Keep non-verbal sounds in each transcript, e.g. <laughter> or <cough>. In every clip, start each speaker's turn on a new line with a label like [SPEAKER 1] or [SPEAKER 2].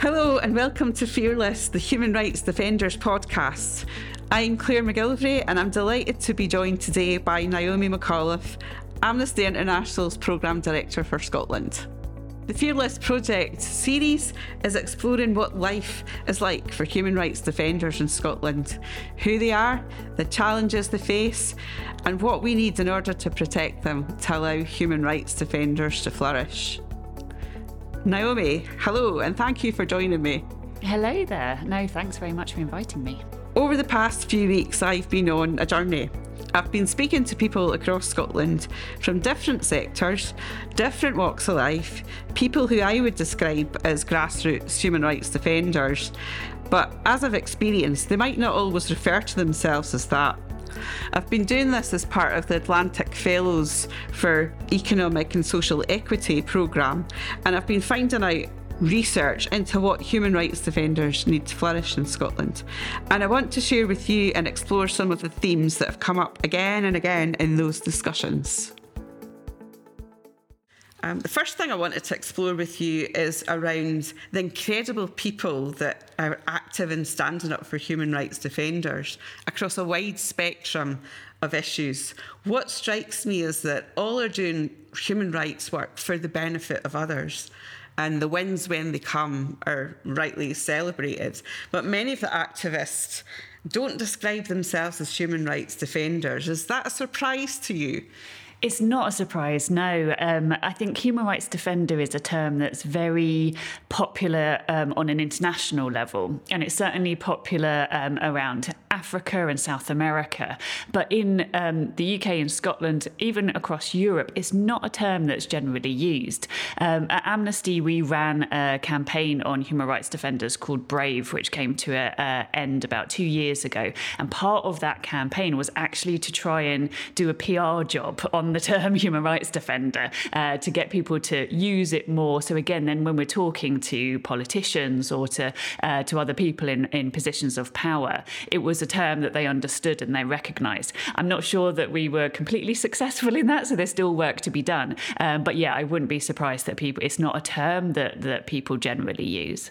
[SPEAKER 1] Hello, and welcome to Fearless, the Human Rights Defenders podcast. I'm Claire McGillivray, and I'm delighted to be joined today by Naomi McAuliffe, Amnesty International's Programme Director for Scotland. The Fearless Project series is exploring what life is like for human rights defenders in Scotland, who they are, the challenges they face, and what we need in order to protect them to allow human rights defenders to flourish. Naomi, hello, and thank you for joining me.
[SPEAKER 2] Hello there. No, thanks very much for inviting me.
[SPEAKER 1] Over the past few weeks, I've been on a journey. I've been speaking to people across Scotland from different sectors, different walks of life, people who I would describe as grassroots human rights defenders. But as I've experienced, they might not always refer to themselves as that. I've been doing this as part of the Atlantic Fellows for Economic and Social Equity programme, and I've been finding out research into what human rights defenders need to flourish in Scotland. And I want to share with you and explore some of the themes that have come up again and again in those discussions. Um, the first thing I wanted to explore with you is around the incredible people that are active in standing up for human rights defenders across a wide spectrum of issues. What strikes me is that all are doing human rights work for the benefit of others. And the wins when they come are rightly celebrated. But many of the activists don't describe themselves as human rights defenders. Is that a surprise to you?
[SPEAKER 2] It's not a surprise, no. Um, I think human rights defender is a term that's very popular um, on an international level, and it's certainly popular um, around Africa and South America. But in um, the UK and Scotland, even across Europe, it's not a term that's generally used. Um, at Amnesty, we ran a campaign on human rights defenders called Brave, which came to an end about two years ago. And part of that campaign was actually to try and do a PR job on the term <laughs> human rights defender uh, to get people to use it more. So again, then when we're talking to politicians or to uh, to other people in in positions of power, it was a term that they understood and they recognised. I'm not sure that we were completely <laughs> successful in that, so there's still work to be done. Um, but yeah, I wouldn't be surprised that people. It's not a term that that people generally use.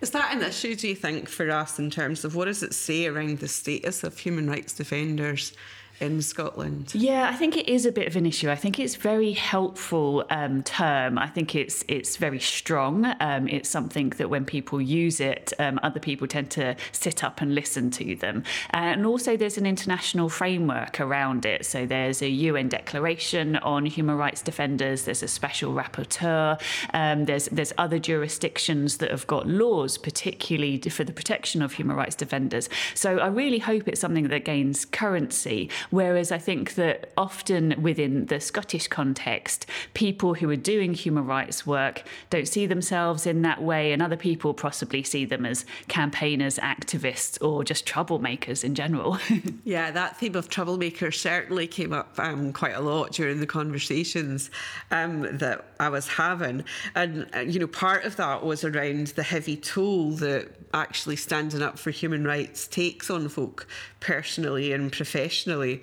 [SPEAKER 1] Is that an issue, do you think, for us in terms of what does it say around the status of human rights defenders in Scotland?
[SPEAKER 2] Yeah, I think it is a bit of an issue. I think it's very helpful um, term. I think it's it's very strong. Um, it's something that when people use it, um, other people tend to sit up and listen to them. And also, there's an international framework around it. So there's a UN declaration on human rights defenders. There's a special rapporteur. Um, there's there's other jurisdictions that have got laws, particularly for the protection of human rights defenders. So I really hope it's something that gains currency Whereas I think that often within the Scottish context, people who are doing human rights work don't see themselves in that way, and other people possibly see them as campaigners, activists, or just troublemakers in general. <laughs>
[SPEAKER 1] yeah, that theme of troublemakers certainly came up um, quite a lot during the conversations um, that I was having. And, uh, you know, part of that was around the heavy toll that actually standing up for human rights takes on folk personally and professionally.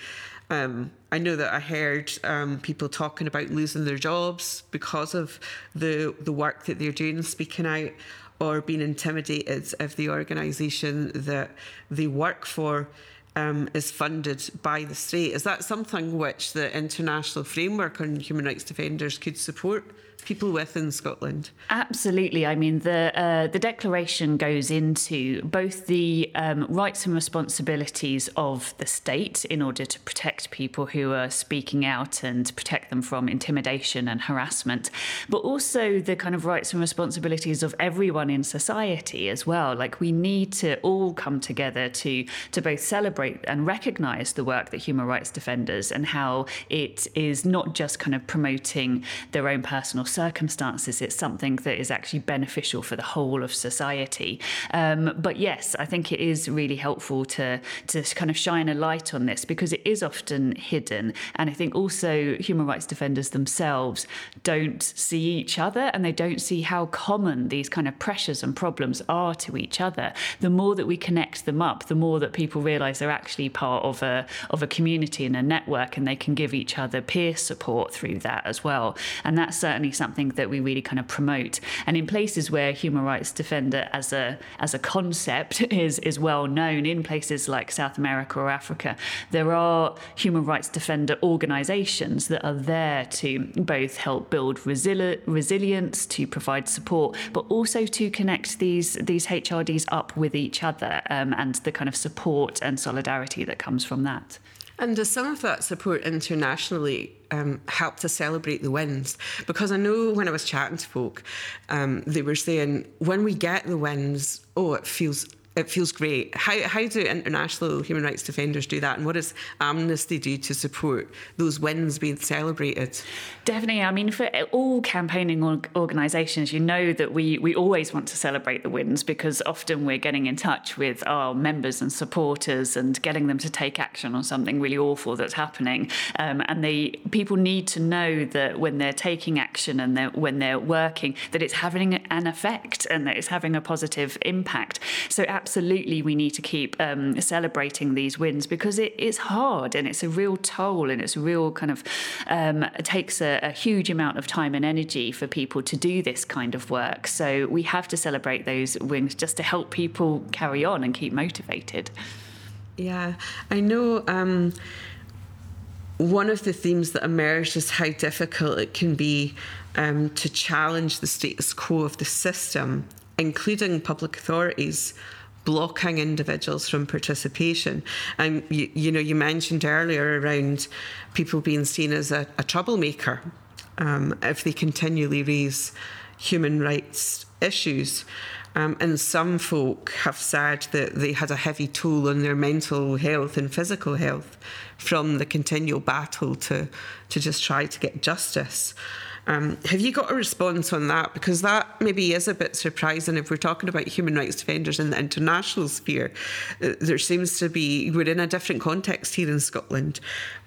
[SPEAKER 1] Um, I know that I heard um, people talking about losing their jobs because of the the work that they're doing, speaking out, or being intimidated if the organisation that they work for um, is funded by the state. Is that something which the international framework on human rights defenders could support? People with in Scotland?
[SPEAKER 2] Absolutely. I mean, the uh, the declaration goes into both the um, rights and responsibilities of the state in order to protect people who are speaking out and protect them from intimidation and harassment, but also the kind of rights and responsibilities of everyone in society as well. Like we need to all come together to to both celebrate and recognise the work that human rights defenders and how it is not just kind of promoting their own personal circumstances, it's something that is actually beneficial for the whole of society. Um, but yes, I think it is really helpful to to kind of shine a light on this because it is often hidden, and I think also human rights defenders themselves don't see each other and they don't see how common these kind of pressures and problems are to each other. The more that we connect them up, the more that people realise they're actually part of a of a community and a network, and they can give each other peer support through that as well. And that's certainly something that we really kind of promote. And in places where human rights defender as a as a concept <laughs> is is well known, in places like South America or Africa, there are human rights defender organisations that are there to both help build resili- resilience, to provide support, but also to connect these these HRDs up with each other um, and the kind of support and solidarity that comes from that.
[SPEAKER 1] And does some of that support internationally um, help to celebrate the wins? Because I know when I was chatting to folk, um, they were saying when we get the wins, oh, it feels it feels great. How, how do international human rights defenders do that? And what does Amnesty do to support those wins being celebrated?
[SPEAKER 2] Definitely. I mean, for all campaigning organisations, you know that we, we always want to celebrate the wins because often we're getting in touch with our members and supporters and getting them to take action on something really awful that's happening. Um, and they people need to know that when they're taking action and they're, when they're working, that it's having an effect and that it's having a positive impact. So absolutely we need to keep um, celebrating these wins because it is hard and it's a real toll and it's a real kind of um, it takes a, a huge amount of time and energy for people to do this kind of work. So we have to celebrate those wins just to help people carry on and keep motivated.
[SPEAKER 1] Yeah, I know. Um, one of the themes that emerged is how difficult it can be um, to challenge the status quo of the system, including public authorities blocking individuals from participation. And you, you know, you mentioned earlier around people being seen as a, a troublemaker um, if they continually raise human rights issues. Um, and some folk have said that they had a heavy toll on their mental health and physical health from the continual battle to, to just try to get justice. Um, have you got a response on that? Because that maybe is a bit surprising if we're talking about human rights defenders in the international sphere. Uh, there seems to be, we're in a different context here in Scotland,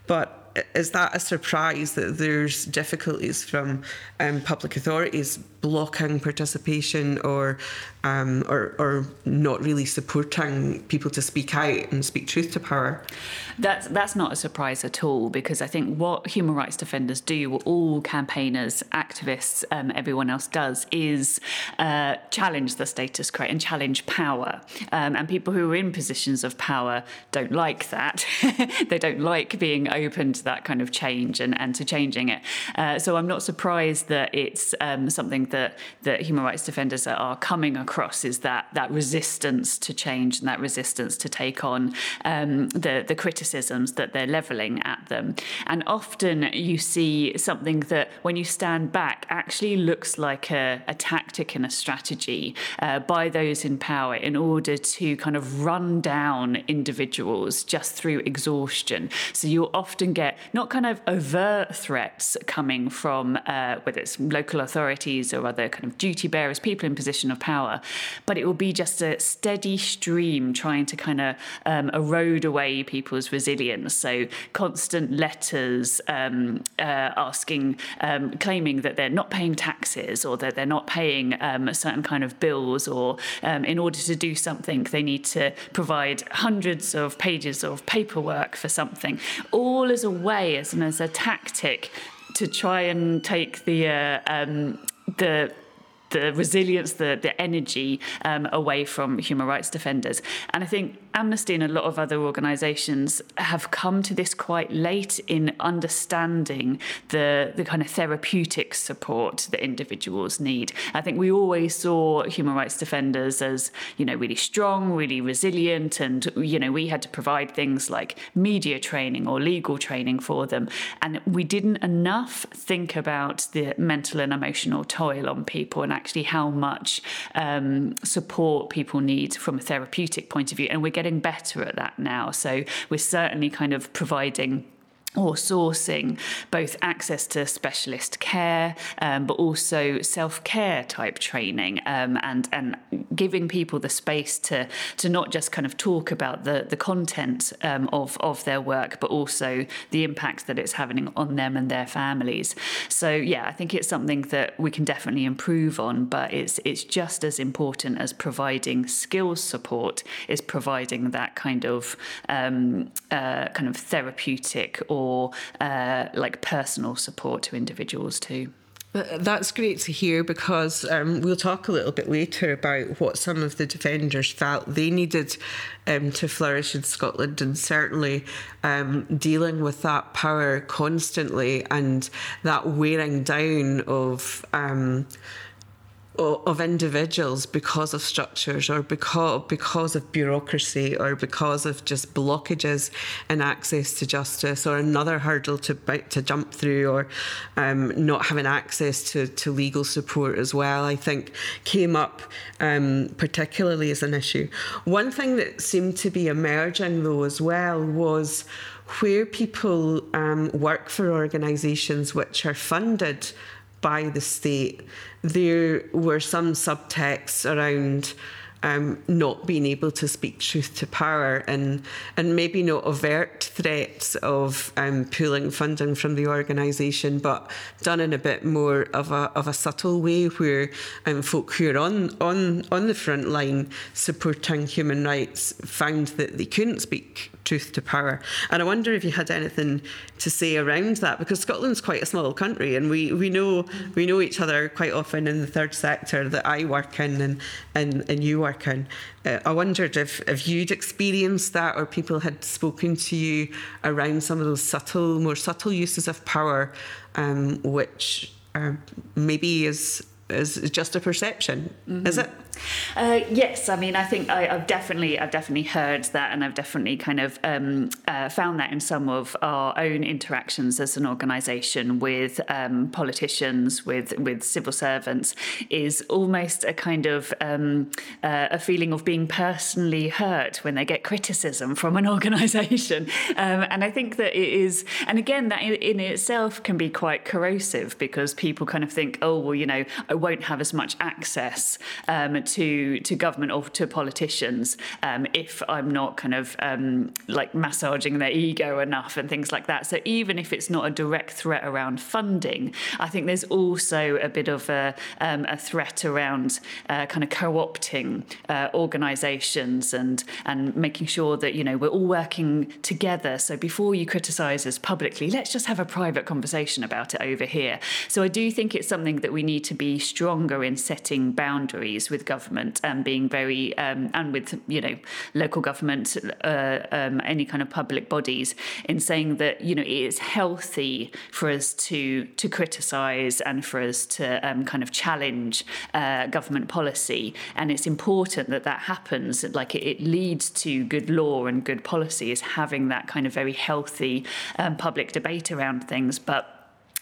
[SPEAKER 1] but is that a surprise that there's difficulties from um, public authorities blocking participation or, um, or or not really supporting people to speak out and speak truth to power?
[SPEAKER 2] That's that's not a surprise at all because I think what human rights defenders do, what all campaigners, activists, um, everyone else does, is uh, challenge the status quo and challenge power. Um, and people who are in positions of power don't like that. <laughs> they don't like being open to that kind of change and, and to changing it. Uh, so I'm not surprised that it's um, something that that human rights defenders are coming across is that that resistance to change and that resistance to take on um, the the criticisms that they're leveling at them. And often you see something that when you stand back actually looks like a, a tactic and a strategy uh, by those in power in order to kind of run down individuals just through exhaustion. So you'll often get not kind of overt threats coming from uh, whether it's local authorities or other kind of duty bearers, people in position of power, but it will be just a steady stream trying to kind of um, erode away people's resilience. So constant letters um, uh, asking, um, claiming that they're not paying taxes or that they're not paying um, certain kind of bills, or um, in order to do something, they need to provide hundreds of pages of paperwork for something, all as a way, as, as a tactic to try and take the uh, um, the the resilience, the the energy um, away from human rights defenders. And I think Amnesty and a lot of other organisations have come to this quite late in understanding the the kind of therapeutic support that individuals need. I think we always saw human rights defenders as you know really strong, really resilient, and you know we had to provide things like media training or legal training for them, and we didn't enough think about the mental and emotional toil on people and actually how much um, support people need from a therapeutic point of view, and we're getting getting better at that now. So we're certainly kind of providing or sourcing both access to specialist care, um, but also self-care type training, um, and and giving people the space to to not just kind of talk about the the content um, of of their work, but also the impact that it's having on them and their families. So yeah, I think it's something that we can definitely improve on, but it's it's just as important as providing skills support is providing that kind of um, uh, kind of therapeutic or uh, like personal support to individuals too.
[SPEAKER 1] That's great to hear because um, we'll talk a little bit later about what some of the defenders felt they needed um, to flourish in Scotland, and certainly um, dealing with that power constantly and that wearing down of um, of individuals because of structures or because because of bureaucracy or because of just blockages in access to justice or another hurdle to to jump through or um, not having access to, to legal support as well I think came up um, particularly as an issue. One thing that seemed to be emerging though as well was where people um, work for organisations which are funded by the state, there were some subtexts around um, not being able to speak truth to power and and maybe not overt threats of um, pulling funding from the organisation, but done in a bit more of a of a subtle way, where um, folk who are on on on the front line supporting human rights found that they couldn't speak truth to power. And I wonder if you had anything to say around that, because Scotland's quite a small country, and we, we know we know each other quite often in the third sector that I work in and and, and you work in. Uh, I wondered if if you'd experienced that, or people had spoken to you around some of those subtle, more subtle uses of power, um, which uh, maybe is is just a perception, mm-hmm. is it?
[SPEAKER 2] Uh, yes, I mean, I think I, have definitely, I've definitely heard that, and I've definitely kind of um, uh, found that in some of our own interactions as an organisation with um, politicians, with with civil servants, is almost a kind of um, uh, a feeling of being personally hurt when they get criticism from an <laughs> organisation, um, and I think that it is, and again, that in, in itself can be quite corrosive because people kind of think, oh, well, you know, I won't have as much access um, to to government or to politicians um, if I'm not kind of um, like massaging their ego enough and things like that. So even if it's not a direct threat around funding, I think there's also a bit of a, um, a threat around uh, kind of co-opting uh, organisations and and making sure that you know we're all working together. So before you criticise us publicly, let's just have a private conversation about it over here. So I do think it's something that we need to be stronger in setting boundaries with government government and being very um, and with you know local government, uh, um, any kind of public bodies, in saying that you know it is healthy for us to to criticise and for us to um, kind of challenge uh, government policy, and it's important that that happens. Like it, it, leads to good law and good policy is having that kind of very healthy um, public debate around things, but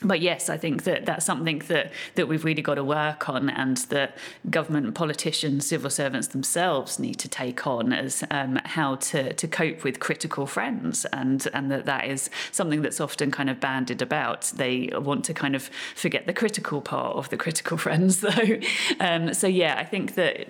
[SPEAKER 2] but yes, I think that that's something that, that we've really got to work on, and that government, politicians, civil servants themselves need to take on as um, how to, to cope with critical friends, and and that that is something that's often kind of banded about. They want to kind of forget the critical part of the critical <laughs> friends, though. Um, so yeah, I think that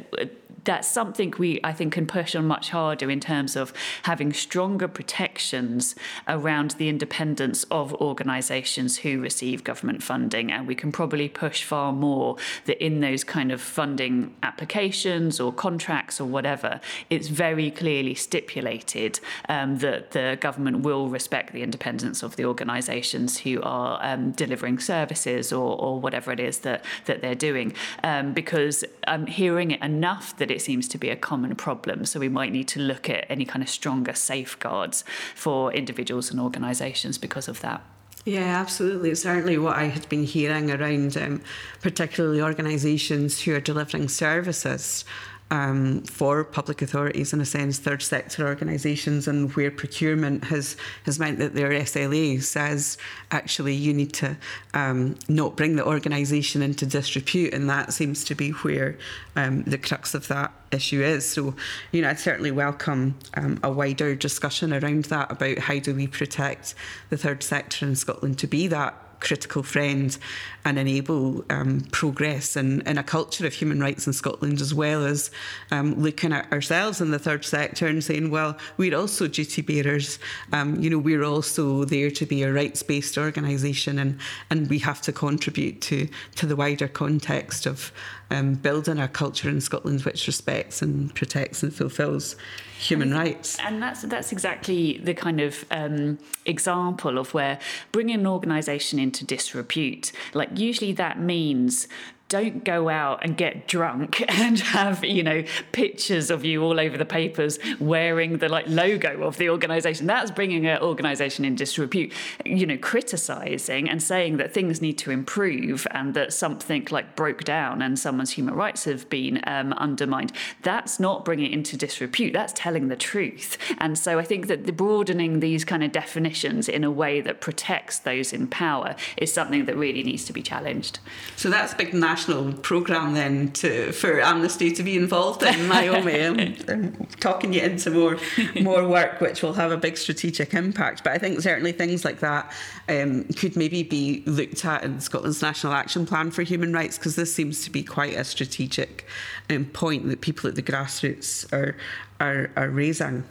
[SPEAKER 2] that's something we I think can push on much harder in terms of having stronger protections around the independence of organisations who receive government funding, and we can probably push far more that in those kind of funding applications or contracts or whatever, it's very clearly stipulated um, that the government will respect the independence of the organisations who are um, delivering services or, or whatever it is that that they're doing, um, because I'm hearing it enough that it seems to be a common problem. So we might need to look at any kind of stronger safeguards for individuals and organisations because of that.
[SPEAKER 1] Yeah, absolutely. Certainly, what I had been hearing around, um, particularly organisations who are delivering services um, for public authorities, in a sense, third sector organisations, and where procurement has has meant that their SLA says actually you need to um, not bring the organisation into disrepute, and that seems to be where um, the crux of that issue is. So, you know, I'd certainly welcome um, a wider discussion around that about how do we protect the third sector in Scotland to be that critical friend and enable um, progress in, in a culture of human rights in Scotland, as well as um, looking at ourselves in the third sector and saying, well, we're also duty bearers. Um, you know, we're also there to be a rights based organisation and, and we have to contribute to, to the wider context of um, building a culture in Scotland which respects and protects and fulfills human rights.
[SPEAKER 2] And that's that's exactly the kind of um, example of where bringing an organisation into disrepute. Like usually that means don't go out and get drunk <laughs> and have you know pictures of you all over the papers wearing the like logo of the organization. That's bringing an organization in disrepute. You know criticizing and saying that things need to improve and that something like broke down and someone's human rights have been um, undermined that's not bringing it into disrepute. That's telling the truth. And so i think that the broadening these kind of definitions in a way that protects those in power is something that really needs to be challenged.
[SPEAKER 1] So that's big national programme then to for Amnesty to be involved in Naomi. I'm, I'm talking you into more more work, which will have a big strategic impact. But I think certainly things like that um, could maybe be looked at in Scotland's National Action Plan for Human Rights because this seems to be quite a strategic um, point that people at the grassroots are are, are raising.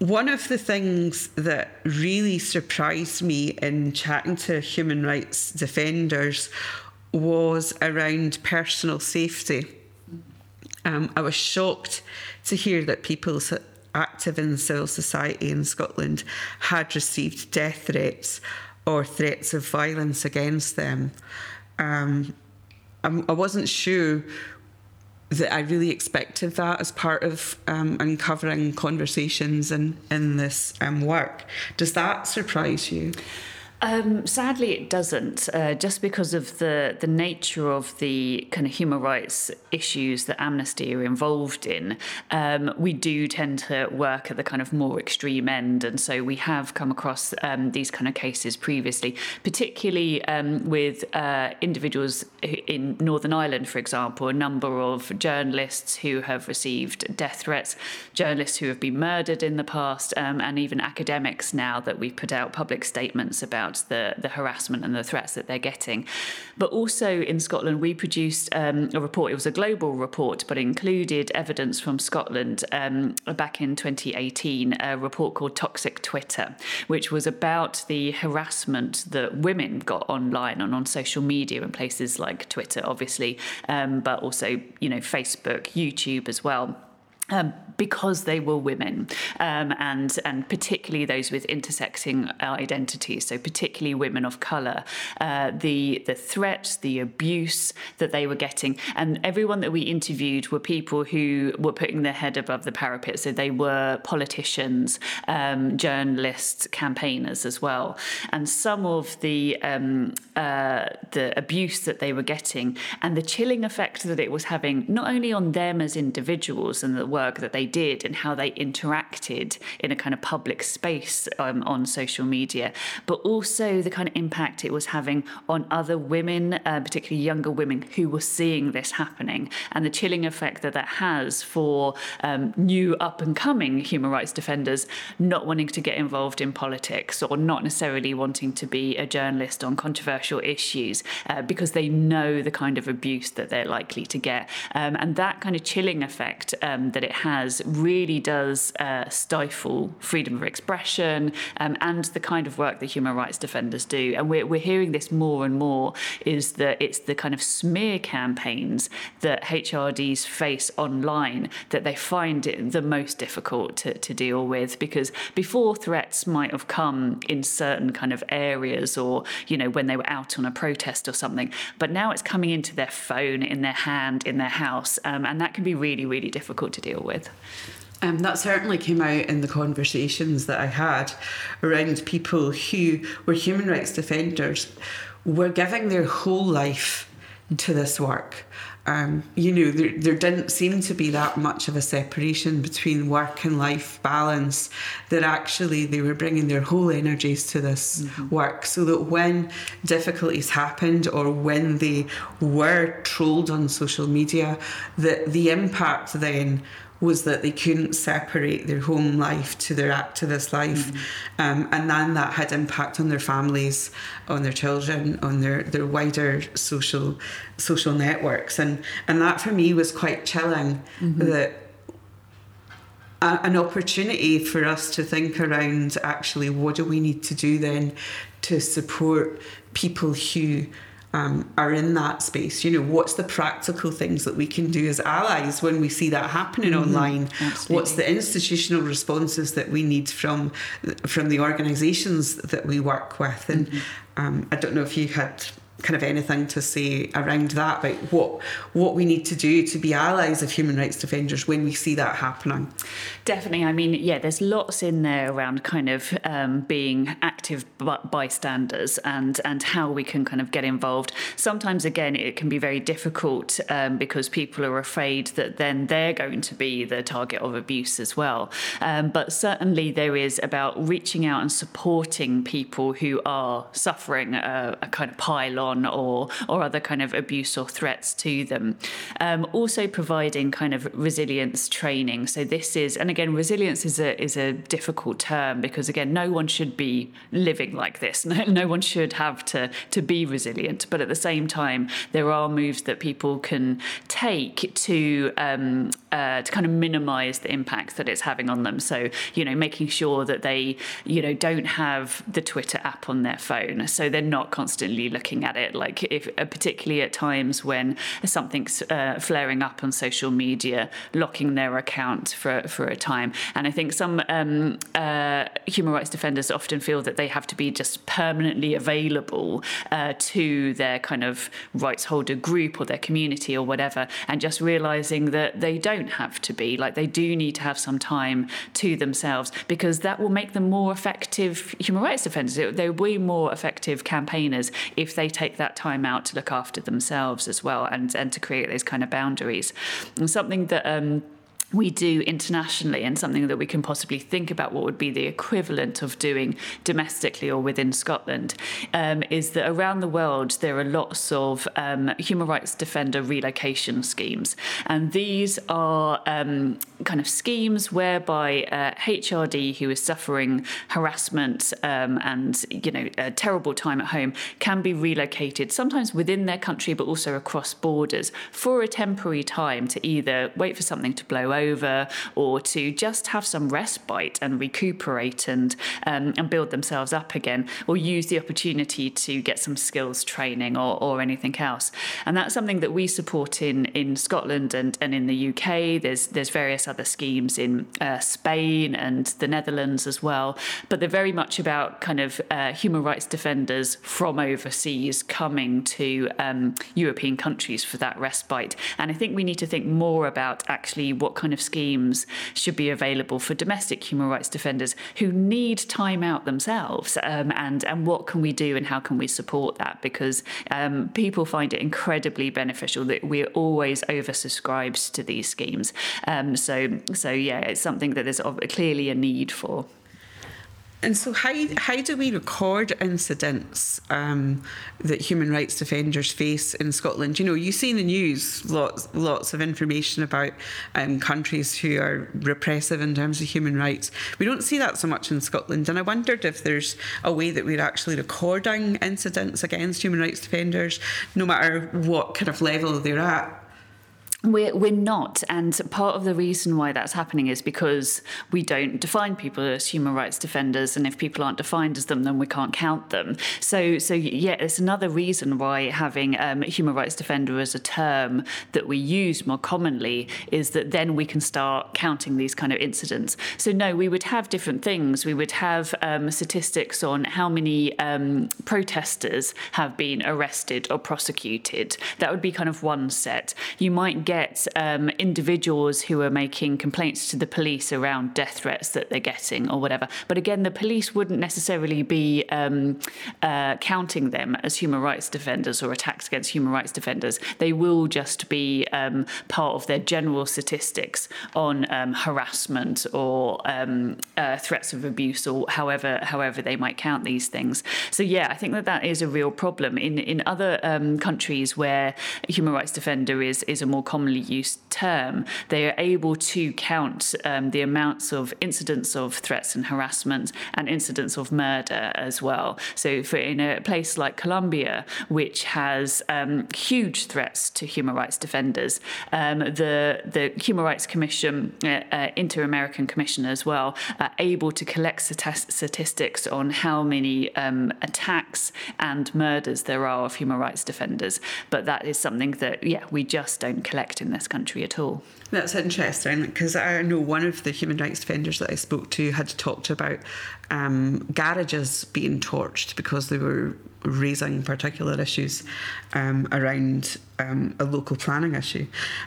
[SPEAKER 1] One of the things that really surprised me in chatting to human rights defenders was around personal safety. Um, I was shocked to hear that people active in civil society in Scotland had received death threats or threats of violence against them. Um, I wasn't sure that I really expected that as part of um, uncovering conversations in, in this um, work. Does that surprise you?
[SPEAKER 2] Um, sadly, it doesn't, uh, just because of the, the nature of the kind of human rights issues that Amnesty are involved in. Um, we do tend to work at the kind of more extreme end, and so we have come across um, these kind of cases previously, particularly um, with uh, individuals in Northern Ireland, for example, a number of journalists who have received death threats, journalists who have been murdered in the past, um, and even academics now that we've put out public statements about about the, the harassment and the threats that they're getting. But also in Scotland, we produced um, a report. It was a global report, but included evidence from Scotland um, back in 2018, a report called Toxic Twitter, which was about the harassment that women got online and on social media in places like Twitter, obviously, um, but also, you know, Facebook, YouTube as well. Um, because they were women, um, and and particularly those with intersecting identities, so particularly women of colour, uh, the the threats, the abuse that they were getting, and everyone that we interviewed were people who were putting their head above the parapet. So they were politicians, um, journalists, campaigners as well, and some of the um, uh, the abuse that they were getting, and the chilling effect that it was having not only on them as individuals and the work that they did and how they interacted in a kind of public space um, on social media, but also the kind of impact it was having on other women, uh, particularly younger women who were seeing this happening, and the chilling effect that that has for um, new up and coming human rights defenders not wanting to get involved in politics or not necessarily wanting to be a journalist on controversial issues uh, because they know the kind of abuse that they're likely to get. Um, and that kind of chilling effect um, that it has really does uh, stifle freedom of expression um, and the kind of work that human rights defenders do. And we're, we're hearing this more and more is that it's the kind of smear campaigns that HRDs face online that they find it the most difficult to, to deal with because before threats might have come in certain kind of areas or, you know, when they were out on a protest or something, but now it's coming into their phone, in their hand, in their house, um, and that can be really, really difficult to deal with.
[SPEAKER 1] Um, that certainly came out in the conversations that I had around people who were human rights defenders, were giving their whole life to this work. Um, you know, there, there didn't seem to be that much of a separation between work and life balance, that actually they were bringing their whole energies to this mm-hmm. work. So that when difficulties happened or when they were trolled on social media, that the impact then was that they couldn't separate their home life to their activist life, mm-hmm. um, and then that had impact on their families, on their children, on their, their wider social social networks, and and that for me was quite chilling. Mm-hmm. That a, an opportunity for us to think around actually what do we need to do then to support people who um, are in that space. You know, what's the practical things that we can do as allies when we see that happening mm-hmm. online? Absolutely. What's the institutional responses that we need from from the organisations that we work with? And mm-hmm. um, I don't know if you had kind of anything to say around that about what what we need to do to be allies of human rights defenders when we see that happening.
[SPEAKER 2] Definitely. I mean yeah there's lots in there around kind of um, being active bystanders and and how we can kind of get involved. Sometimes again it can be very difficult um, because people are afraid that then they're going to be the target of abuse as well. Um, but certainly there is about reaching out and supporting people who are suffering a, a kind of pile on or or other kind of abuse or threats to them. Um, also providing kind of resilience training. So this is, and again, resilience is a is a difficult term because again, no one should be living like this. <laughs> No, no one should have to to be resilient. But at the same time, there are moves that people can take to um, uh, to kind of minimise the impact that it's having on them. So you know, making sure that they you know don't have the Twitter app on their phone, so they're not constantly looking at it. Like if uh, particularly at times when something's uh, flaring up on social media, locking their account for for a time. And I think some um, uh, human rights defenders often feel that they have to be just permanently available uh, to their kind of rights holder group or their community or whatever, and just realizing that they don't have to be. Like they do need to have some time to themselves because that will make them more effective human rights defenders. They'll be more effective campaigners if they take that time out to look after themselves as well and, and to create those kind of boundaries. And something that um, we do internationally and something that we can possibly think about what would be the equivalent of doing domestically or within Scotland um, is that around the world there are lots of um, human rights defender relocation schemes. And these are um, kind of schemes whereby uh, HRD who is suffering harassment um, and you know a terrible time at home can be relocated sometimes within their country but also across borders for a temporary time to either wait for something to blow over over or to just have some respite and recuperate and um, and build themselves up again or use the opportunity to get some skills training or, or anything else. And that's something that we support in in Scotland and, and in the UK there's there's various other schemes in uh, Spain and the Netherlands as well but they're very much about kind of uh, human rights defenders from overseas coming to um, European countries for that respite. And I think we need to think more about actually what kind of schemes should be available for domestic human rights defenders who need time out themselves. Um, and, and what can we do and how can we support that? Because um, people find it incredibly beneficial that we're always oversubscribed to these schemes. Um, so, so, yeah, it's something that there's clearly a need for.
[SPEAKER 1] And so, how how do we record incidents um, that human rights defenders face in Scotland? You know, you see in the news lots lots of information about um, countries who are repressive in terms of human rights. We don't see that so much in Scotland, and I wondered if there's a way that we're actually recording incidents against human rights defenders, no matter what kind of level they're at.
[SPEAKER 2] We're, we're not. And part of the reason why that's happening is because we don't define people as human rights defenders. And if people aren't defined as them, then we can't count them. So, so yeah, it's another reason why having um, human rights defender as a term that we use more commonly is that then we can start counting these kind of incidents. So, no, we would have different things. We would have um, statistics on how many um, protesters have been arrested or prosecuted. That would be kind of one set. You might get um, individuals who are making complaints to the police around death threats that they're getting or whatever. But again, the police wouldn't necessarily be um, uh, counting them as human rights defenders or attacks against human rights defenders. They will just be um, part of their general statistics on um, harassment or um, uh, threats of abuse or however however they might count these things. So yeah, I think that that is a real problem in in other um, countries where human rights defender is is a more common commonly used term, they are able to count um, the amounts of incidents of threats and harassment and incidents of murder as well. So, for in a place like Colombia, which has um, huge threats to human rights defenders, um, the the Human Rights Commission, uh, uh, Inter American Commission as well, are able to collect statistics on how many um, attacks and murders there are of human rights defenders. But that is something that, yeah, we just don't collect in this country at all.
[SPEAKER 1] That's interesting because I know one of the human rights defenders that I spoke to had talked about um, garages being torched because they were raising particular issues um, around um, a local planning issue.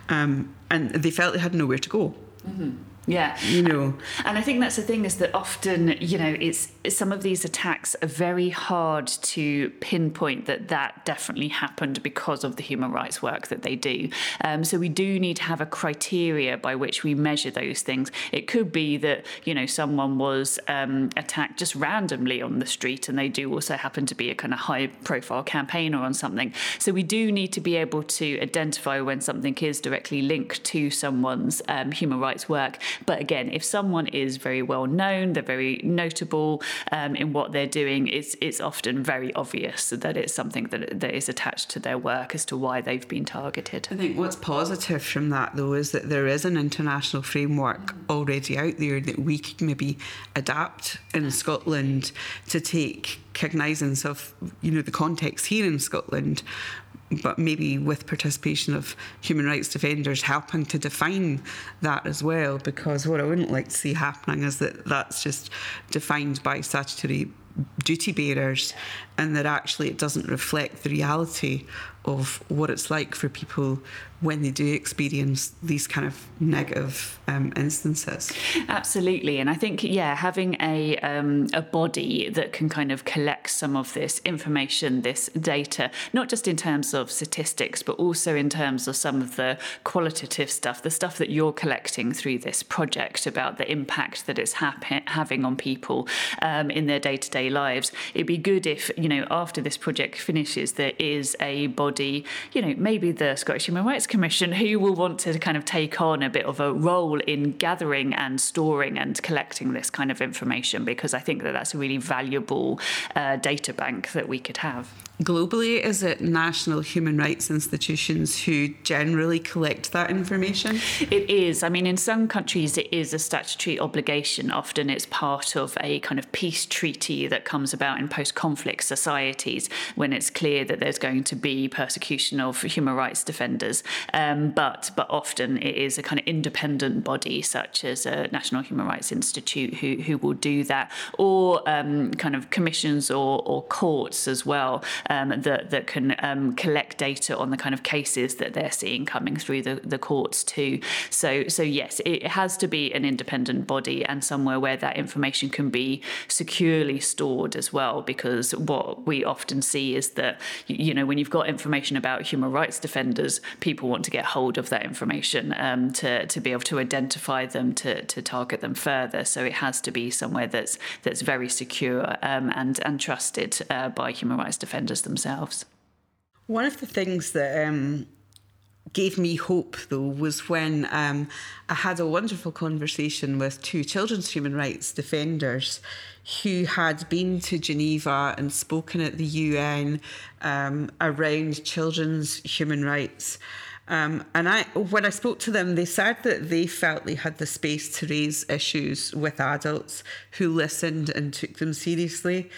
[SPEAKER 1] Um, and they felt they had nowhere to go.
[SPEAKER 2] Mm-hmm. Yeah.
[SPEAKER 1] You know.
[SPEAKER 2] And I think that's the thing is that often, you know, it's some of these attacks are very hard to pinpoint that that definitely happened because of the human rights work that they do. Um, so we do need to have a criteria by which we measure those things. It could be that, you know, someone was um, attacked just randomly on the street and they do also happen to be a kind of high profile campaigner on something. So we do need to be able to identify when something is directly linked to someone's um, human rights work but again, if someone is very well known, they're very notable um, in what they're doing, it's, it's often very obvious that it's something that, that is attached to their work as to why they've been targeted.
[SPEAKER 1] I think what's positive from that, though, is that there is an international framework already out there that we could maybe adapt in Scotland to take cognizance of you know the context here in Scotland but maybe with participation of human rights defenders helping to define that as well. Because what I wouldn't like to see happening is that that's just defined by statutory duty bearers and that actually it doesn't reflect the reality of what it's like for people when they do experience these kind of negative um, instances.
[SPEAKER 2] Absolutely, and I think yeah, having a um, a body that can kind of collect some of this information, this data, not just in terms of statistics, but also in terms of some of the qualitative stuff, the stuff that you're collecting through this project about the impact that it's having on people um, in their day to day lives. It'd be good if you know after this project finishes, there is a body, you know, maybe the Scottish Human Rights Commission, who will want to kind of take on a bit of a role in gathering and storing and collecting this kind of information because I think that that's a really valuable uh, data bank that we could have.
[SPEAKER 1] Globally, is it national human rights institutions who generally collect that information?
[SPEAKER 2] It is. I mean, in some countries, it is a statutory obligation. Often it's part of a kind of peace treaty that comes about in post conflict societies when it's clear that there's going to be persecution of human rights defenders. Um, but, but often it is a kind of independent body, such as a National Human Rights Institute, who, who will do that, or um, kind of commissions or, or courts as well um, that that can um, collect data on the kind of cases that they're seeing coming through the, the courts too. So so yes, it has to be an independent body and somewhere where that information can be securely stored as well. Because what we often see is that you know when you've got information about human rights defenders, people want to get hold of that information um, to to be able to identify them to to target them further. So it has to be somewhere that's that's very secure um, and and trusted uh, by human rights defenders themselves.
[SPEAKER 1] One of the things that um, gave me hope, though, was when um, I had a wonderful conversation with two children's human rights defenders who had been to Geneva and spoken at the UN um, around children's human rights. Um, and I, when I spoke to them, they said that they felt they had the space to raise issues with adults who listened and took them seriously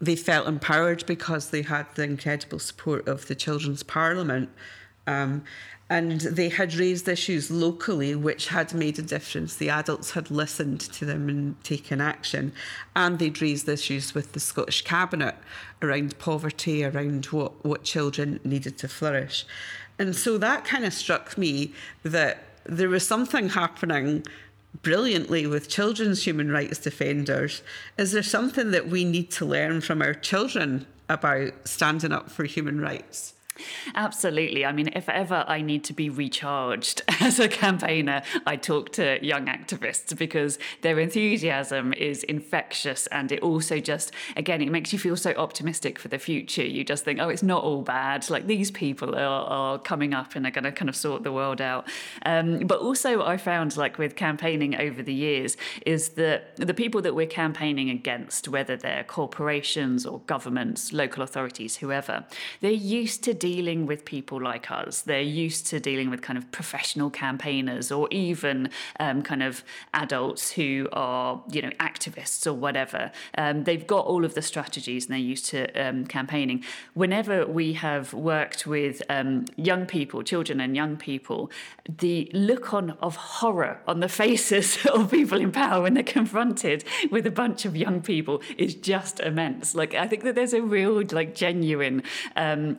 [SPEAKER 1] they felt empowered because they had the incredible support of the Children's Parliament. Um, and they had raised issues locally which had made a difference. The adults had listened to them and taken action. And they'd raised issues with the Scottish Cabinet around poverty, around what, what children needed to flourish. And so that kind of struck me that there was something happening brilliantly with children's human rights defenders. Is there something that we need to learn from our children about standing up for human rights?
[SPEAKER 2] Absolutely. I mean, if ever I need to be recharged <laughs> as a campaigner, I talk to young activists because their enthusiasm is infectious and it also just, again, it makes you feel so optimistic for the future. You just think, oh, it's not all bad. Like these people are, are coming up and are going to kind of sort the world out. Um, but also, I found, like with campaigning over the years, is that the people that we're campaigning against, whether they're corporations or governments, local authorities, whoever, they're used to dealing with people like us. They're used to dealing with kind of professional campaigners or even um, kind of adults who are, you know, activists or whatever. Um, they've got all of the strategies and they're used to um, campaigning. Whenever we have worked with um, young people, children and young people, the look on of horror on the <laughs> faces of people in power when they're confronted with a bunch of young people is just immense. Like I think that there's a real, like, genuine um,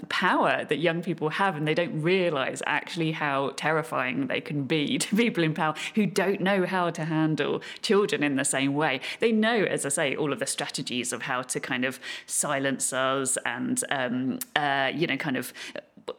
[SPEAKER 2] that young people have, and they don't realize actually how terrifying they can be <laughs> to people in power who don't know how to handle children in the same way. They know, as I say, all of the strategies of how to kind of silence us and, um, uh, you know, kind of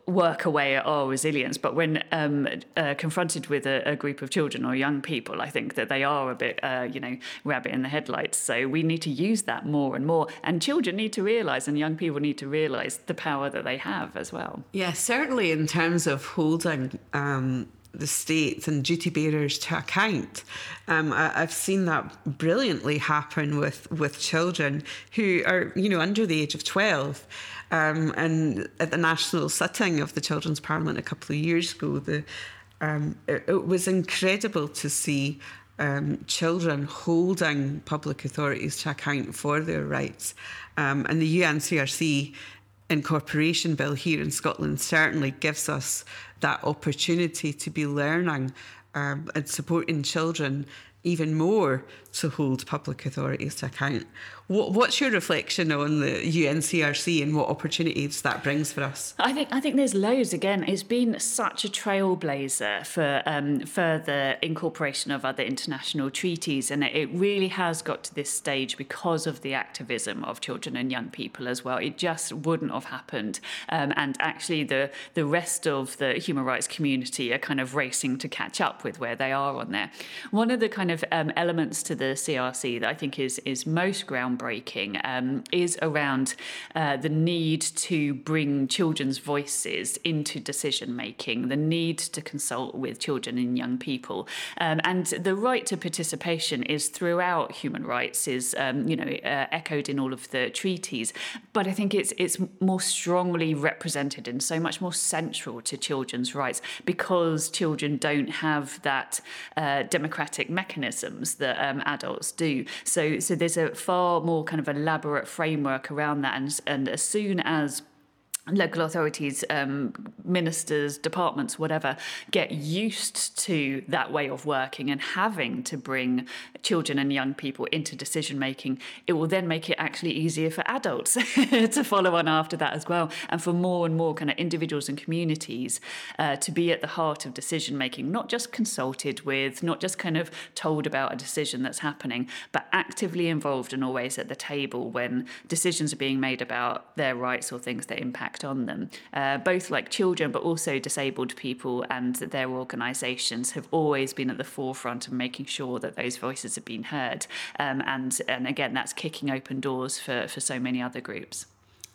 [SPEAKER 2] work away at our resilience. But when um, uh, confronted with a, a, group of children or young people, I think that they are a bit, uh, you know, rabbit in the headlights. So we need to use that more and more. And children need to realise, and young people need to realise the power that they have as well.
[SPEAKER 1] Yeah, certainly in terms of holding. Um, the state and duty bearers to account. Um, I, have seen that brilliantly happen with, with children who are, you know, under the age of 12 um, and at the national sitting of the Children's Parliament a couple of years ago, the, um, it, it, was incredible to see um, children holding public authorities to account for their rights. Um, and the UNCRC incorporation bill here in Scotland certainly gives us that opportunity to be learning um, and supporting children even more to hold public authorities to account. What, what's your reflection on the UNCRC and what opportunities that brings for us?
[SPEAKER 2] I think I think there's loads. Again, it's been such a trailblazer for um, further incorporation of other international treaties, and it really has got to this stage because of the activism of children and young people as well. It just wouldn't have happened, um, and actually the the rest of the human rights community are kind of racing to catch up with where they are on there. One of the kind of um, elements to the CRC that I think is is most groundbreaking um, is around uh, the need to bring children's voices into decision making, the need to consult with children and young people, um, and the right to participation is throughout human rights is um, you know uh, echoed in all of the treaties, but I think it's it's more strongly represented and so much more central to children's rights because children don't have that uh, democratic mechanisms that um, adults do. So so there's a far more kind of elaborate framework around that. And, and as soon as local authorities, um, ministers, departments, whatever, get used to that way of working and having to bring children and young people into decision making, it will then make it actually easier for adults <laughs> to follow on after that as well, and for more and more kind of individuals and communities uh, to be at the heart of decision making, not just consulted with, not just kind of told about a decision that's happening, but actively involved and always at the table when decisions are being made about their rights or things that impact impact on them. Uh, both like children, but also disabled people and their organisations have always been at the forefront of making sure that those voices have been heard. Um, and, and again, that's kicking open doors for, for so many other groups.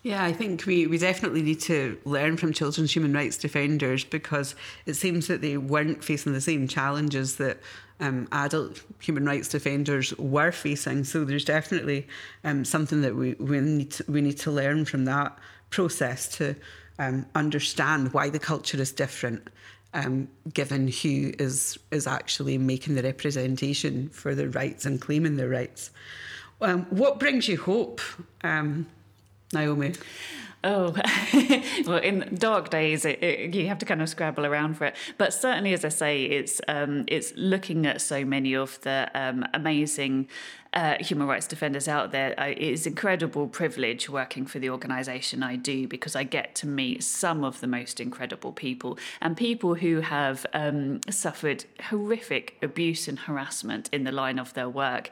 [SPEAKER 1] Yeah, I think we, we definitely need to learn from children's human rights defenders because it seems that they weren't facing the same challenges that um, adult human rights defenders were facing. So there's definitely um, something that we, we need to, we need to learn from that process to um, understand why the culture is different, um, given who is is actually making the representation for their rights and claiming their rights. Um, what brings you hope, um, Naomi?
[SPEAKER 2] Oh, <laughs> well, in dark days, it, it, you have to kind of scrabble around for it. But certainly, as I say, it's um, it's looking at so many of the um, amazing uh, human rights defenders out there. It is incredible privilege working for the organisation I do because I get to meet some of the most incredible people and people who have um, suffered horrific abuse and harassment in the line of their work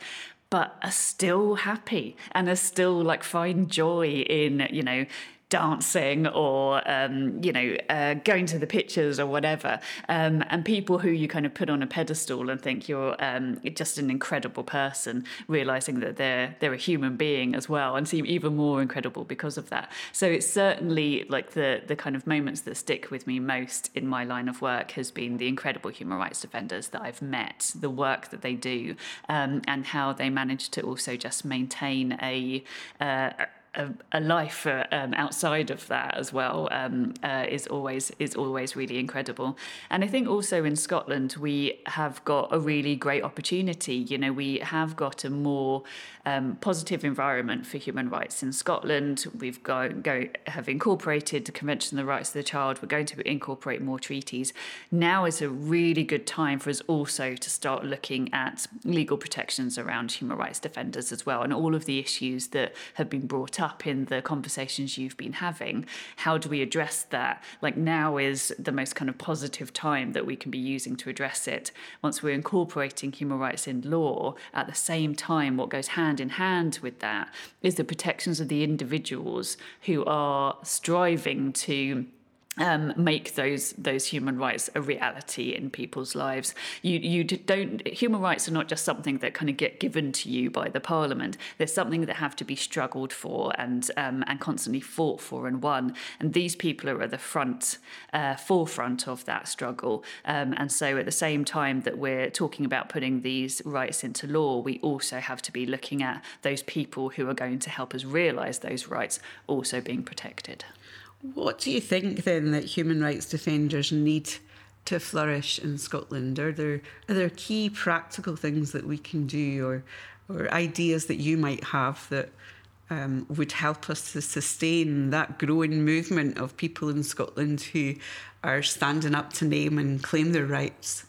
[SPEAKER 2] but are still happy and are still like find joy in you know dancing or um, you know uh, going to the pictures or whatever. Um, and people who you kind of put on a pedestal and think you're um, just an incredible person realizing that they're they're a human being as well and seem even more incredible because of that. So it's certainly like the the kind of moments that stick with me most in my line of work has been the incredible human rights defenders that I've met the work that they do um, and how they manage to also just maintain a uh, a, a life uh, um, outside of that as well um, uh, is always is always really incredible. And I think also in Scotland we have got a really great opportunity. You know, we have got a more um, positive environment for human rights in Scotland. We've go, go have incorporated the Convention on the Rights of the Child. We're going to incorporate more treaties. Now is a really good time for us also to start looking at legal protections around human rights defenders as well, and all of the issues that have been brought up in the conversations you've been having. How do we address that? Like now is the most kind of positive time that we can be using to address it. Once we're incorporating human rights in law, at the same time, what goes hand in hand with that is the protections of the individuals who are striving to um, make those those human rights a reality in people's lives. You you don't human rights are not just something that kind of get given to you by the parliament. They're something that have to be struggled for and um, and constantly fought for and won. And these people are at the front uh, forefront of that struggle. Um, and so at the same time that we're talking about putting these rights into law, we also have to be looking at those people who are going to help us realise those rights also being protected.
[SPEAKER 1] What do you think then that human rights defenders need to flourish in Scotland? Are there are there key practical things that we can do, or or ideas that you might have that um, would help us to sustain that growing movement of people in Scotland who are standing up to name and claim their rights?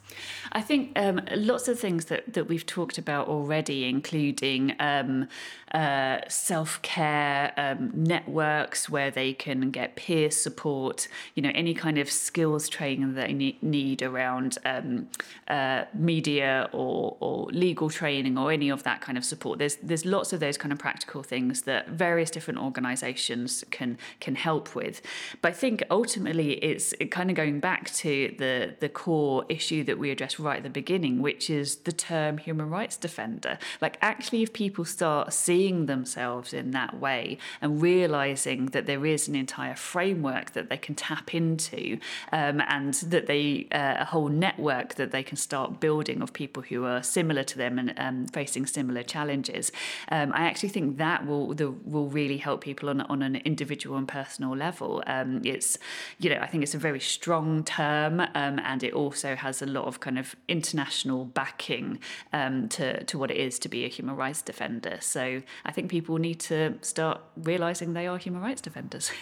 [SPEAKER 2] I think um, lots of things that, that we've talked about already, including um, uh, self care um, networks where they can get peer support, you know, any kind of skills training that they need around um, uh, media or, or legal training or any of that kind of support. There's there's lots of those kind of practical things that various different organisations can can help with. But I think ultimately it's it kind of going back to the the core issue that we addressed right at the beginning, which is the term human rights defender. Like actually, if people start seeing seeing themselves in that way and realizing that there is an entire framework that they can tap into um, and that they uh, a whole network that they can start building of people who are similar to them and um, facing similar challenges. Um, I actually think that will the, will really help people on on an individual and personal level. Um, it's you know I think it's a very strong term um, and it also has a lot of kind of international backing um, to to what it is to be a human rights defender. So I think people need to start realizing they are human rights defenders. <laughs>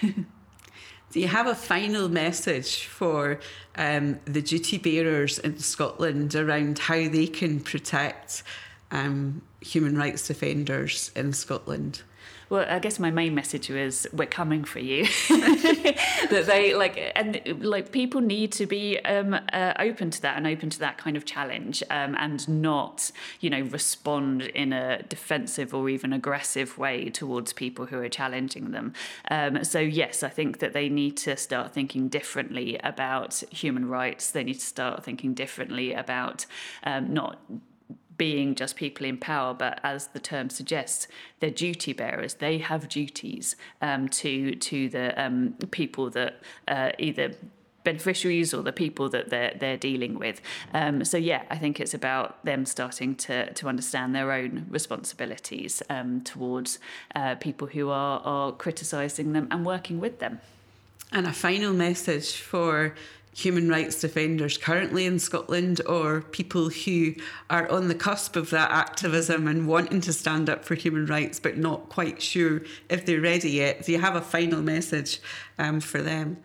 [SPEAKER 1] Do you have a final message for um, the duty bearers in Scotland around how they can protect um, human rights defenders in Scotland?
[SPEAKER 2] Well, I guess my main message was we're coming for you. <laughs> that they like and like people need to be um, uh, open to that and open to that kind of challenge um, and not you know respond in a defensive or even aggressive way towards people who are challenging them. Um, so yes, I think that they need to start thinking differently about human rights. They need to start thinking differently about um, not being just people in power, but as the term suggests, they're duty bearers. They have duties um, to to the um, people that uh, either beneficiaries or the people that they're they're dealing with. Um, so yeah, I think it's about them starting to to understand their own responsibilities um, towards uh, people who are are criticising them and working with them.
[SPEAKER 1] And a final message for human rights defenders currently in Scotland or people who are on the cusp of that activism and wanting to stand up for human rights but not quite sure if they're ready yet. Do you have a final message um, for them.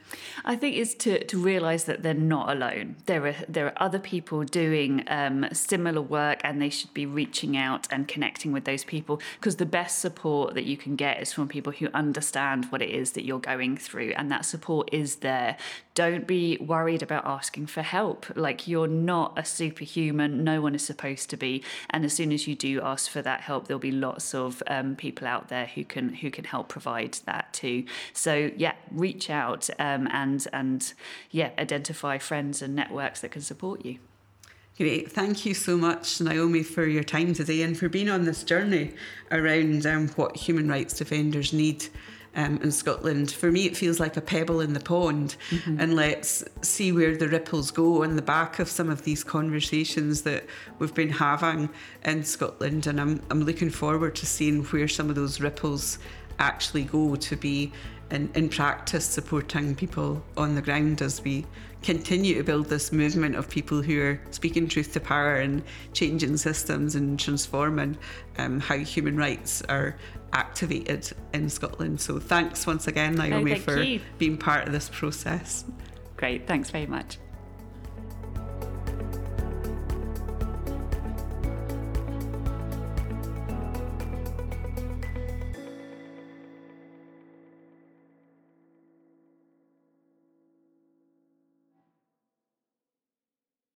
[SPEAKER 2] I think it's to, to realise that they're not alone. There are there are other people doing um, similar work, and they should be reaching out and connecting with those people because the best support that you can get is from people who understand what it is that you're going through, and that support is there. Don't be worried about asking for help. Like you're not a superhuman. No one is supposed to be. And as soon as you do ask for that help, there'll be lots of um, people out there who can who can help provide that too. So yeah, reach out um, and and yeah, identify friends and networks that can support you.
[SPEAKER 1] Great. Thank you so much, Naomi, for your time today and for being on this journey around um, what human rights defenders need um, in Scotland. For me, it feels like a pebble in the pond, mm-hmm. and let's see where the ripples go on the back of some of these conversations that we've been having in Scotland. And I'm, I'm looking forward to seeing where some of those ripples actually go to be in, in practice supporting people on the ground as we continue to build this movement of people who are speaking truth to power and changing systems and transforming um, how human rights are activated in Scotland. So thanks once again, Naomi, for
[SPEAKER 2] you.
[SPEAKER 1] being part of this process.
[SPEAKER 2] Great, thanks very much.